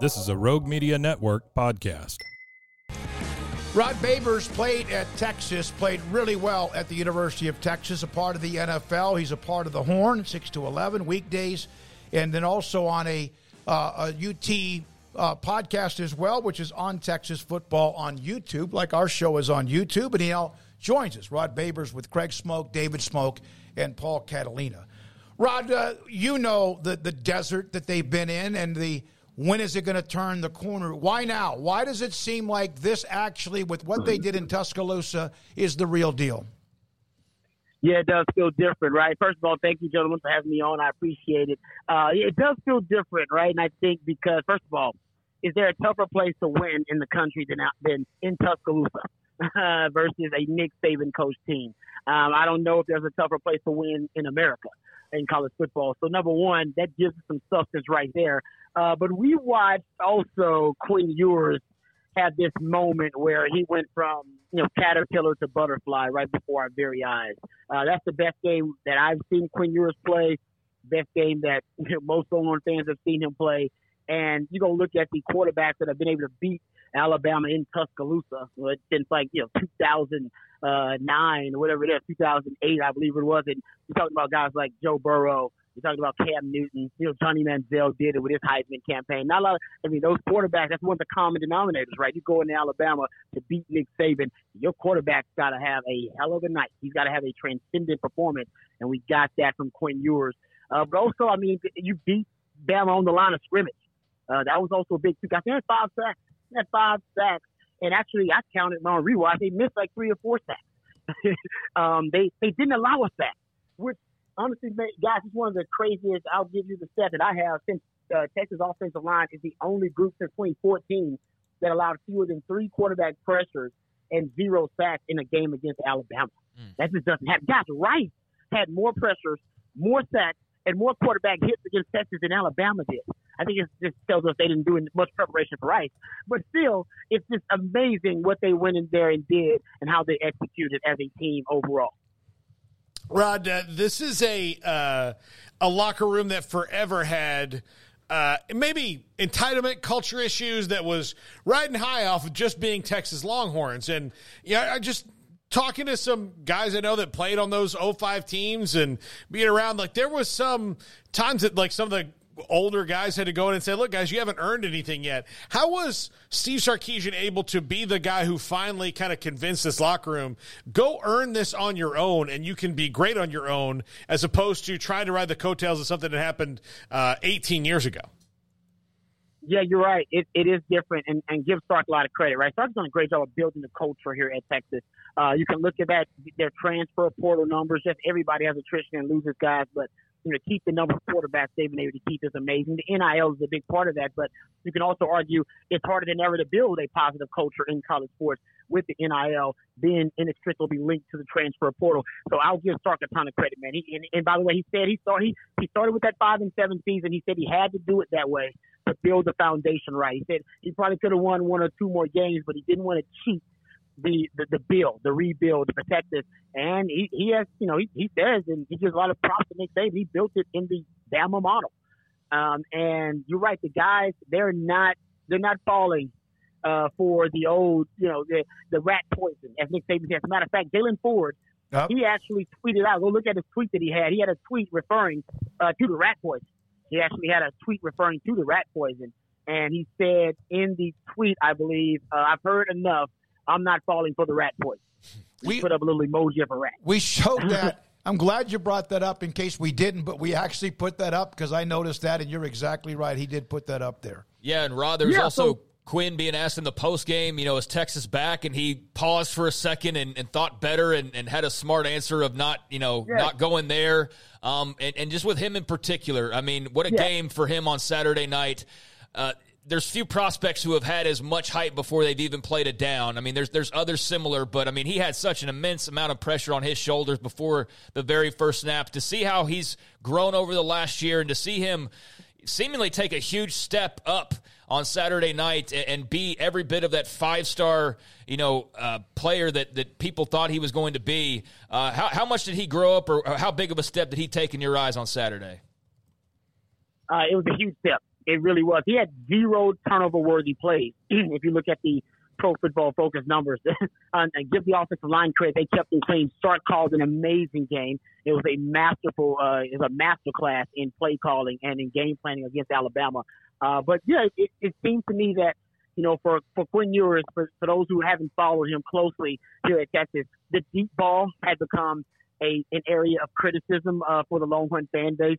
This is a Rogue Media Network podcast. Rod Babers played at Texas, played really well at the University of Texas, a part of the NFL. He's a part of the Horn, 6 to 11 weekdays, and then also on a, uh, a UT uh, podcast as well, which is on Texas football on YouTube, like our show is on YouTube. And he now joins us, Rod Babers, with Craig Smoak, David Smoak, and Paul Catalina. Rod, uh, you know the, the desert that they've been in and the when is it going to turn the corner? Why now? Why does it seem like this actually, with what they did in Tuscaloosa, is the real deal? Yeah, it does feel different, right? First of all, thank you, gentlemen, for having me on. I appreciate it. Uh, it does feel different, right? And I think because, first of all, is there a tougher place to win in the country than than in Tuscaloosa uh, versus a Nick Saban coach team? Um, I don't know if there's a tougher place to win in America in college football. So number one, that gives us some substance right there. Uh, but we watched also Quinn Ewers have this moment where he went from you know caterpillar to butterfly right before our very eyes. Uh, that's the best game that I've seen Quinn Ewers play. Best game that you know, most Longhorn fans have seen him play. And you go look at the quarterbacks that have been able to beat Alabama in Tuscaloosa since like you know 2009 or whatever it is, 2008 I believe it was. And you're talking about guys like Joe Burrow, you talked about Cam Newton. You know, Johnny Manziel did it with his Heisman campaign. Not a lot. Of, I mean, those quarterbacks. That's one of the common denominators, right? You go into Alabama to beat Nick Saban. Your quarterback's got to have a hell of a night. He's got to have a transcendent performance, and we got that from Quinn Ewers. Uh, but also, I mean, you beat Bama on the line of scrimmage. Uh, that was also a big. I think had five sacks. Had five sacks, and actually, I counted on rewatch. They missed like three or four sacks. um, they they didn't allow us that, which honestly, guys, it's one of the craziest. I'll give you the stat that I have since uh, Texas offensive line is the only group since 2014 that allowed fewer than three quarterback pressures and zero sacks in a game against Alabama. Mm. That just doesn't happen. Guys, Rice had more pressures, more sacks, and more quarterback hits against Texas than Alabama did. I think it just tells us they didn't do much preparation for Rice. But still, it's just amazing what they went in there and did and how they executed as a team overall. Rod, uh, this is a uh, a locker room that forever had uh, maybe entitlement culture issues that was riding high off of just being Texas Longhorns, and yeah, I just talking to some guys I know that played on those 05 teams and being around, like there was some times that like some of the older guys had to go in and say, look, guys, you haven't earned anything yet. How was Steve Sarkisian able to be the guy who finally kind of convinced this locker room, go earn this on your own and you can be great on your own, as opposed to trying to ride the coattails of something that happened uh, 18 years ago? Yeah, you're right. It, it is different, and, and give Sark a lot of credit, right? Sark's done a great job of building the culture here at Texas. Uh, you can look at that, their transfer portal numbers. Just everybody has attrition and loses guys, but you know, keep the number of quarterbacks they've been able to keep is amazing. The NIL is a big part of that, but you can also argue it's harder than ever to build a positive culture in college sports with the NIL being inextricably linked to the transfer portal. So I'll give Sark a ton of credit, man. He, and, and by the way, he said he started he, he started with that five and seven season. He said he had to do it that way to build the foundation right. He said he probably could have won one or two more games, but he didn't want to cheat the, the, the build, the rebuild, to protect this. And he, he has, you know, he, he says, and he gives a lot of props to Nick Saban. He built it in the Bama model. Um, and you're right, the guys, they're not, they're not falling uh, for the old, you know, the, the rat poison, as Nick Saban says. As a matter of fact, Jaylan Ford, yep. he actually tweeted out, go look at his tweet that he had. He had a tweet referring uh, to the rat poison. He actually had a tweet referring to the rat poison. and he said in the tweet, I believe, uh, I've heard enough. I'm not falling for the rat poison. We put up a little emoji of a rat. We showed that. I'm glad you brought that up in case we didn't, but we actually put that up because I noticed that, and you're exactly right. He did put that up there. Yeah, and Rod, there's yeah, also so- Quinn being asked in the post game, you know, is Texas back? And he paused for a second and, and thought better and, and, had a smart answer of not, you know, yeah. not going there. Um, and, and, just with him in particular, I mean, what a yeah. game for him on Saturday night. Uh, there's few prospects who have had as much hype before they've even played it down. I mean, there's there's others similar, but I mean, he had such an immense amount of pressure on his shoulders before the very first snap. To see how he's grown over the last year and to see him seemingly take a huge step up on Saturday night and be every bit of that five star, you know, uh, player that, that people thought he was going to be. Uh, how, how much did he grow up, or how big of a step did he take in your eyes on Saturday? Uh, it was a huge step. It really was. He had zero turnover worthy plays. if you look at the pro football focus numbers and give the offensive line credit, they kept them clean. Sark called an amazing game. It was a masterful, uh, it was a master class in play calling and in game planning against Alabama. Uh, but yeah, it, it seems to me that you know, for, for Quinn Ewers, for, for those who haven't followed him closely here at Texas, the deep ball had become a an area of criticism uh, for the Longhorn fan base.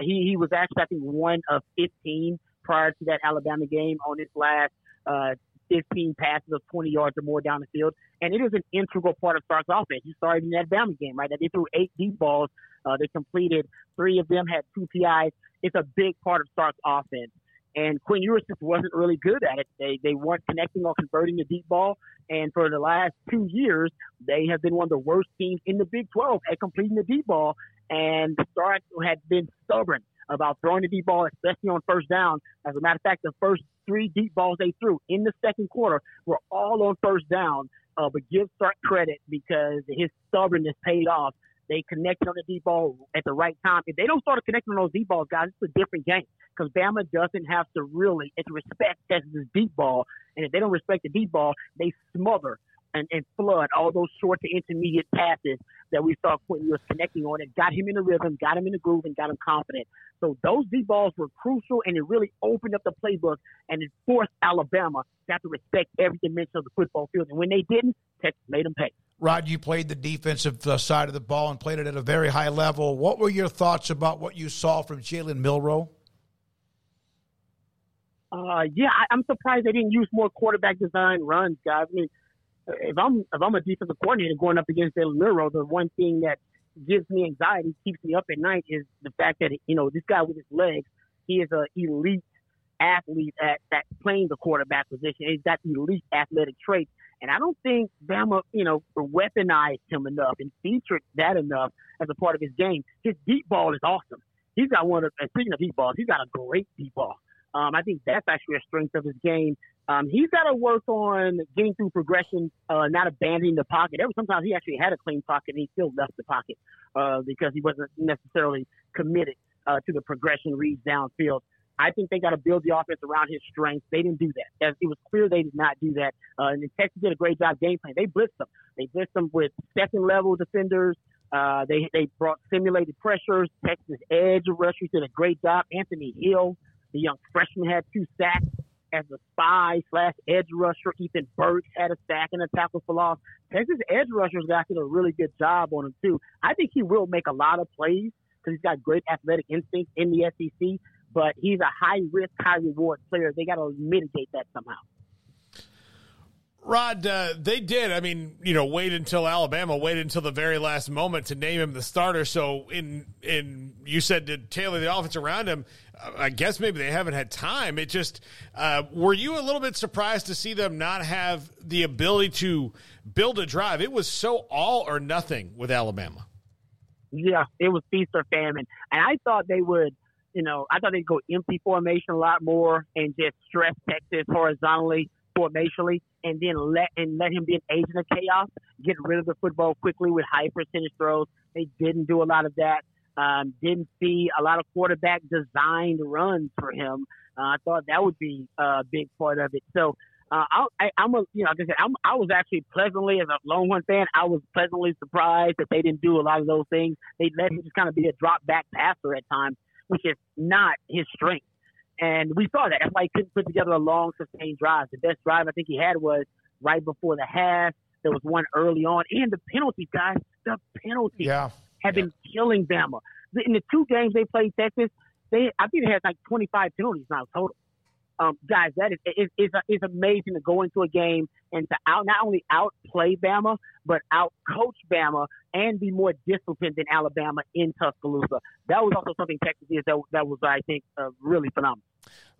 He he was actually I think one of 15 prior to that Alabama game on his last uh, 15 passes of 20 yards or more down the field, and it is an integral part of Sark's offense. You started in that Alabama game, right? That they threw eight deep balls. Uh, they completed three of them had two PIs. It's a big part of Sark's offense. And Quinn Ewers just wasn't really good at it. They they weren't connecting or converting the deep ball. And for the last two years, they have been one of the worst teams in the Big 12 at completing the deep ball. And Sark had been stubborn about throwing the deep ball, especially on first down. As a matter of fact, the first three deep balls they threw in the second quarter were all on first down. Uh, but give Sark credit because his stubbornness paid off. They connected on the deep ball at the right time. If they don't start connecting on those deep balls, guys, it's a different game because Bama doesn't have to really respect Texas' deep ball. And if they don't respect the deep ball, they smother and, and flood all those short to intermediate passes that we saw Quinn Ewers connecting on It got him in the rhythm, got him in the groove, and got him confident. So those deep balls were crucial, and it really opened up the playbook and it forced Alabama to have to respect every dimension of the football field. And when they didn't, Texas made them pay. Rod, you played the defensive uh, side of the ball and played it at a very high level. What were your thoughts about what you saw from Jalen Milroe? Uh, yeah, I, am surprised they didn't use more quarterback design runs, guys. I mean, if I'm if I'm a defensive coordinator going up against Jalen Milroe, the one thing that gives me anxiety, keeps me up at night, is the fact that you know this guy with his legs, he is an elite athlete at, at playing the quarterback position. He's got elite athletic traits, and I don't think Bama, you know, weaponized him enough and featured that enough as a part of his game. His deep ball is awesome. He's got one of, and speaking of deep balls, he's got a great deep ball. Um, I think that's actually a strength of his game. Um, he's got to work on getting through progression, uh, not abandoning the pocket. Every sometimes he actually had a clean pocket and he still left the pocket uh, because he wasn't necessarily committed uh, to the progression reads downfield. I think they got to build the offense around his strengths. They didn't do that. As it was clear they did not do that. Uh, and Texas did a great job game plan. They blitzed them. They blitzed them with second level defenders. Uh, they they brought simulated pressures. Texas edge rushers did a great job. Anthony Hill the young freshman had two sacks as a spy slash edge rusher. Ethan Burks had a sack and a tackle for loss. Texas edge rushers got did a really good job on him too. I think he will make a lot of plays because he's got great athletic instincts in the SEC. But he's a high risk, high reward player. They got to mitigate that somehow. Rod, uh, they did. I mean, you know, wait until Alabama, wait until the very last moment to name him the starter. So, in in you said to tailor the offense around him. I guess maybe they haven't had time. It just uh, were you a little bit surprised to see them not have the ability to build a drive? It was so all or nothing with Alabama. Yeah, it was feast or famine, and I thought they would. You know, I thought they'd go empty formation a lot more and just stress Texas horizontally formationally, and then let and let him be an agent of chaos, get rid of the football quickly with high percentage throws. They didn't do a lot of that. Um, didn't see a lot of quarterback designed runs for him. Uh, I thought that would be a big part of it. So uh, I, I'm a, you know, like I said, I'm, I was actually pleasantly, as a Longhorn fan, I was pleasantly surprised that they didn't do a lot of those things. They let him just kind of be a drop back passer at times, which is not his strength. And we saw that. That's why he couldn't put together a long, sustained drive. The best drive I think he had was right before the half. There was one early on, and the penalties, guys. The penalties yeah. Have been killing Bama. In the two games they played Texas, they I think they had like 25 penalties now total. Um, guys, that is it's, it's, it's amazing to go into a game and to out not only outplay Bama, but outcoach Bama and be more disciplined than Alabama in Tuscaloosa. That was also something Texas did that, that was, I think, uh, really phenomenal.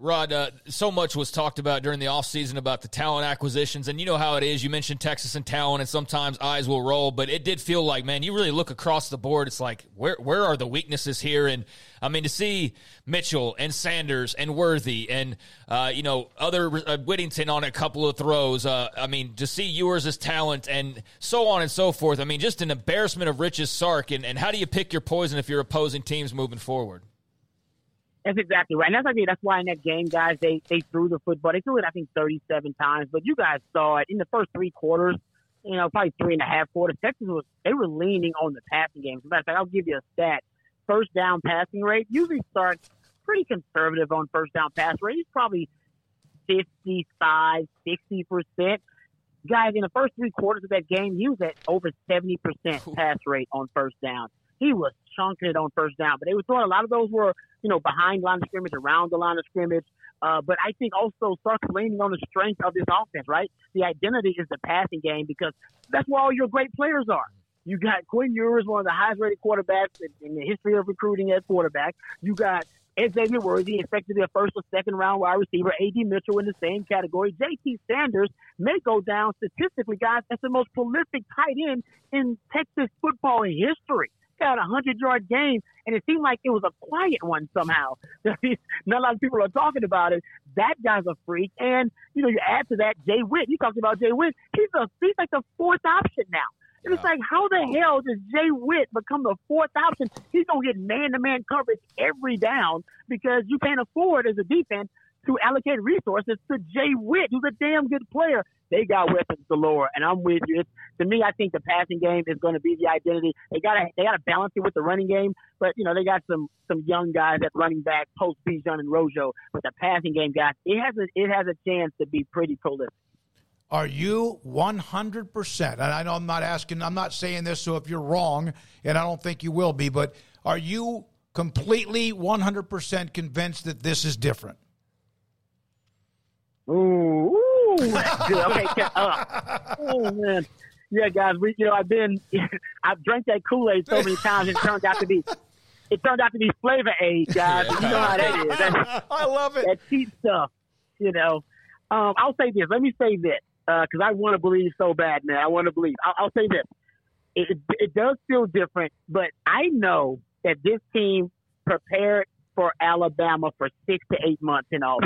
Rod, uh, so much was talked about during the offseason about the talent acquisitions, and you know how it is. You mentioned Texas and talent, and sometimes eyes will roll, but it did feel like, man, you really look across the board. It's like, where where are the weaknesses here? And I mean, to see Mitchell and Sanders and Worthy and uh, you know other uh, Whittington on a couple of throws. Uh, I mean, to see yours as talent and so on and so forth. I mean, just an embarrassment of riches, Sark. And, and how do you pick your poison if you're opposing teams moving forward? That's exactly right. And that's mean, that's why in that game, guys, they they threw the football. They threw it, I think, 37 times. But you guys saw it in the first three quarters. You know, probably three and a half quarters. Texas was they were leaning on the passing game. As a matter of fact, I'll give you a stat. First down passing rate usually starts pretty conservative on first down pass rate. It's probably 55, 60 percent. Guys, in the first three quarters of that game, he was at over 70 percent pass rate on first down. He was chunking it on first down, but they were throwing a lot of those were you know, behind line of scrimmage, around the line of scrimmage. Uh, but I think also starts leaning on the strength of this offense, right? The identity is the passing game because that's where all your great players are. You got Quinn Ewers, one of the highest rated quarterbacks in, the history of recruiting at quarterback. You got Xavier Worthy, be a first or second round wide receiver. A.D. Mitchell in the same category. J.T. Sanders may go down statistically, guys, as the most prolific tight end in Texas football history had a hundred yard game, and it seemed like it was a quiet one somehow. Not a lot of people are talking about it. That guy's a freak, and you know you add to that Jay Witt. You talked about Jay Witt. He's a he's like the fourth option now. And it's like, how the hell does Jay Witt become the fourth option? He's gonna get man to man coverage every down because you can't afford as a defense to allocate resources to Jay Witt, who's a damn good player. They got weapons galore, and I'm with you. It's, to me, I think the passing game is going to be the identity. They got to they got to balance it with the running game, but you know they got some some young guys at running back, post Bijan and Rojo. But the passing game, guys, it has a it has a chance to be pretty prolific. Are you 100%? And I know I'm not asking, I'm not saying this, so if you're wrong, and I don't think you will be, but are you completely 100% convinced that this is different? Ooh, ooh, that's good. Okay, uh, oh man, yeah, guys, we you know I've been I've drank that Kool Aid so many times it turned out to be it turned out to be flavor aid, guys. You know how that is. That, I love it. That cheap stuff, you know. Um, I'll say this. Let me say this because uh, I want to believe so bad, man. I want to believe. I'll, I'll say this. It, it does feel different, but I know that this team prepared for Alabama for six to eight months in all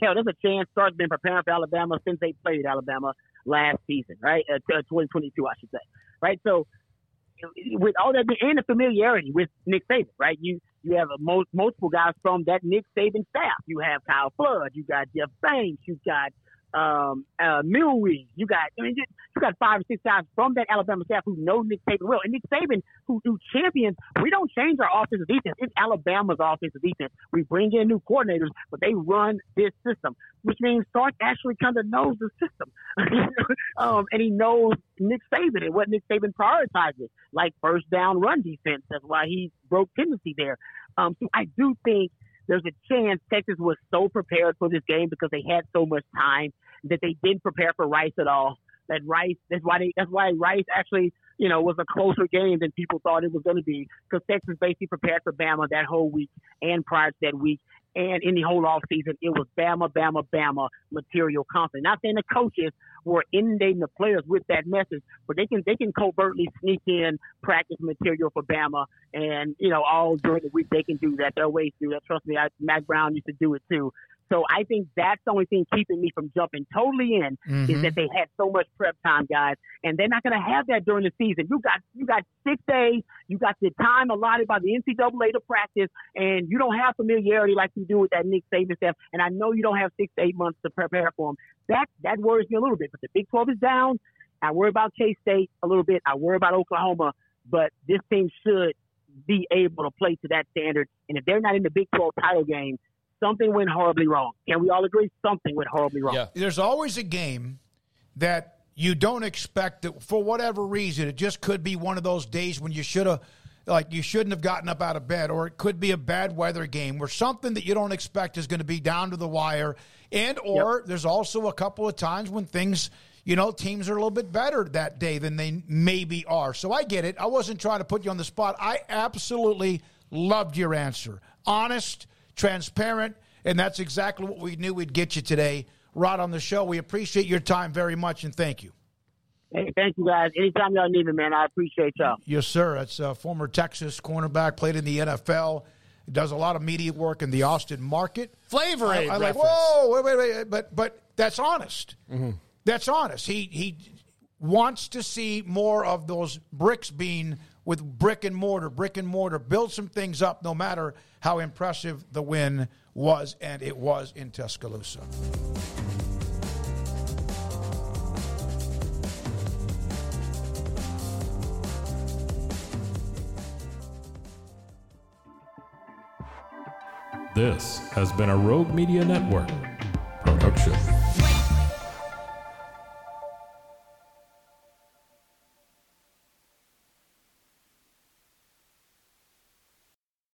hell, there's a chance Sark's been preparing for Alabama since they played Alabama last season, right? Uh, 2022, I should say, right? So with all that and the familiarity with Nick Saban, right? You you have a most, multiple guys from that Nick Saban staff. You have Kyle Flood, you got Jeff Banks, you got um, uh, Milwee. You got, I mean, you got five or six guys from that Alabama staff who know Nick Saban well. And Nick Saban, who do champions, we don't change our offensive defense. It's Alabama's offensive defense. We bring in new coordinators, but they run this system, which means Sark actually kind of knows the system. um, and he knows Nick Saban and what Nick Saban prioritizes, like first down run defense. That's why he broke tendency there. Um, so I do think – there's a chance Texas was so prepared for this game because they had so much time that they didn't prepare for Rice at all. That Rice, that's why they, that's why Rice actually, you know, was a closer game than people thought it was going to be because Texas basically prepared for Bama that whole week and prior to that week and in the whole off season, it was Bama, Bama, Bama material content. Not saying the coaches were inundating the players with that message, but they can they can covertly sneak in practice material for Bama, and you know all during the week they can do that. There are ways to do that. Trust me, I, Mack Brown used to do it too. So I think that's the only thing keeping me from jumping totally in mm-hmm. is that they had so much prep time, guys, and they're not going to have that during the season. You got you got six days, you got the time allotted by the NCAA to practice, and you don't have familiarity like you do with that Nick Saban stuff. And I know you don't have six to eight months to prepare for them. That that worries me a little bit. But the Big 12 is down. I worry about K State a little bit. I worry about Oklahoma, but this team should be able to play to that standard. And if they're not in the Big 12 title game, something went horribly wrong. Can we all agree something went horribly wrong? Yeah. There's always a game that you don't expect that for whatever reason. It just could be one of those days when you should have, like, you shouldn't have gotten up out of bed, or it could be a bad weather game where something that you don't expect is going to be down to the wire. And, or there's also a couple of times when things, you know, teams are a little bit better that day than they maybe are. So I get it. I wasn't trying to put you on the spot. I absolutely loved your answer. Honest, transparent, and that's exactly what we knew we'd get you today. Rod on the show. We appreciate your time very much and thank you. Hey, thank you guys. Anytime y'all need me, man, I appreciate y'all. Yes, sir. That's a former Texas cornerback, played in the NFL, does a lot of media work in the Austin market. Flavor I, Aid I like, whoa, wait, wait, wait, but but that's honest. Mm-hmm. That's honest. He he wants to see more of those bricks being with brick and mortar, brick and mortar. Build some things up, no matter how impressive the win was, and it was in Tuscaloosa. This has been a Rogue Media Network production.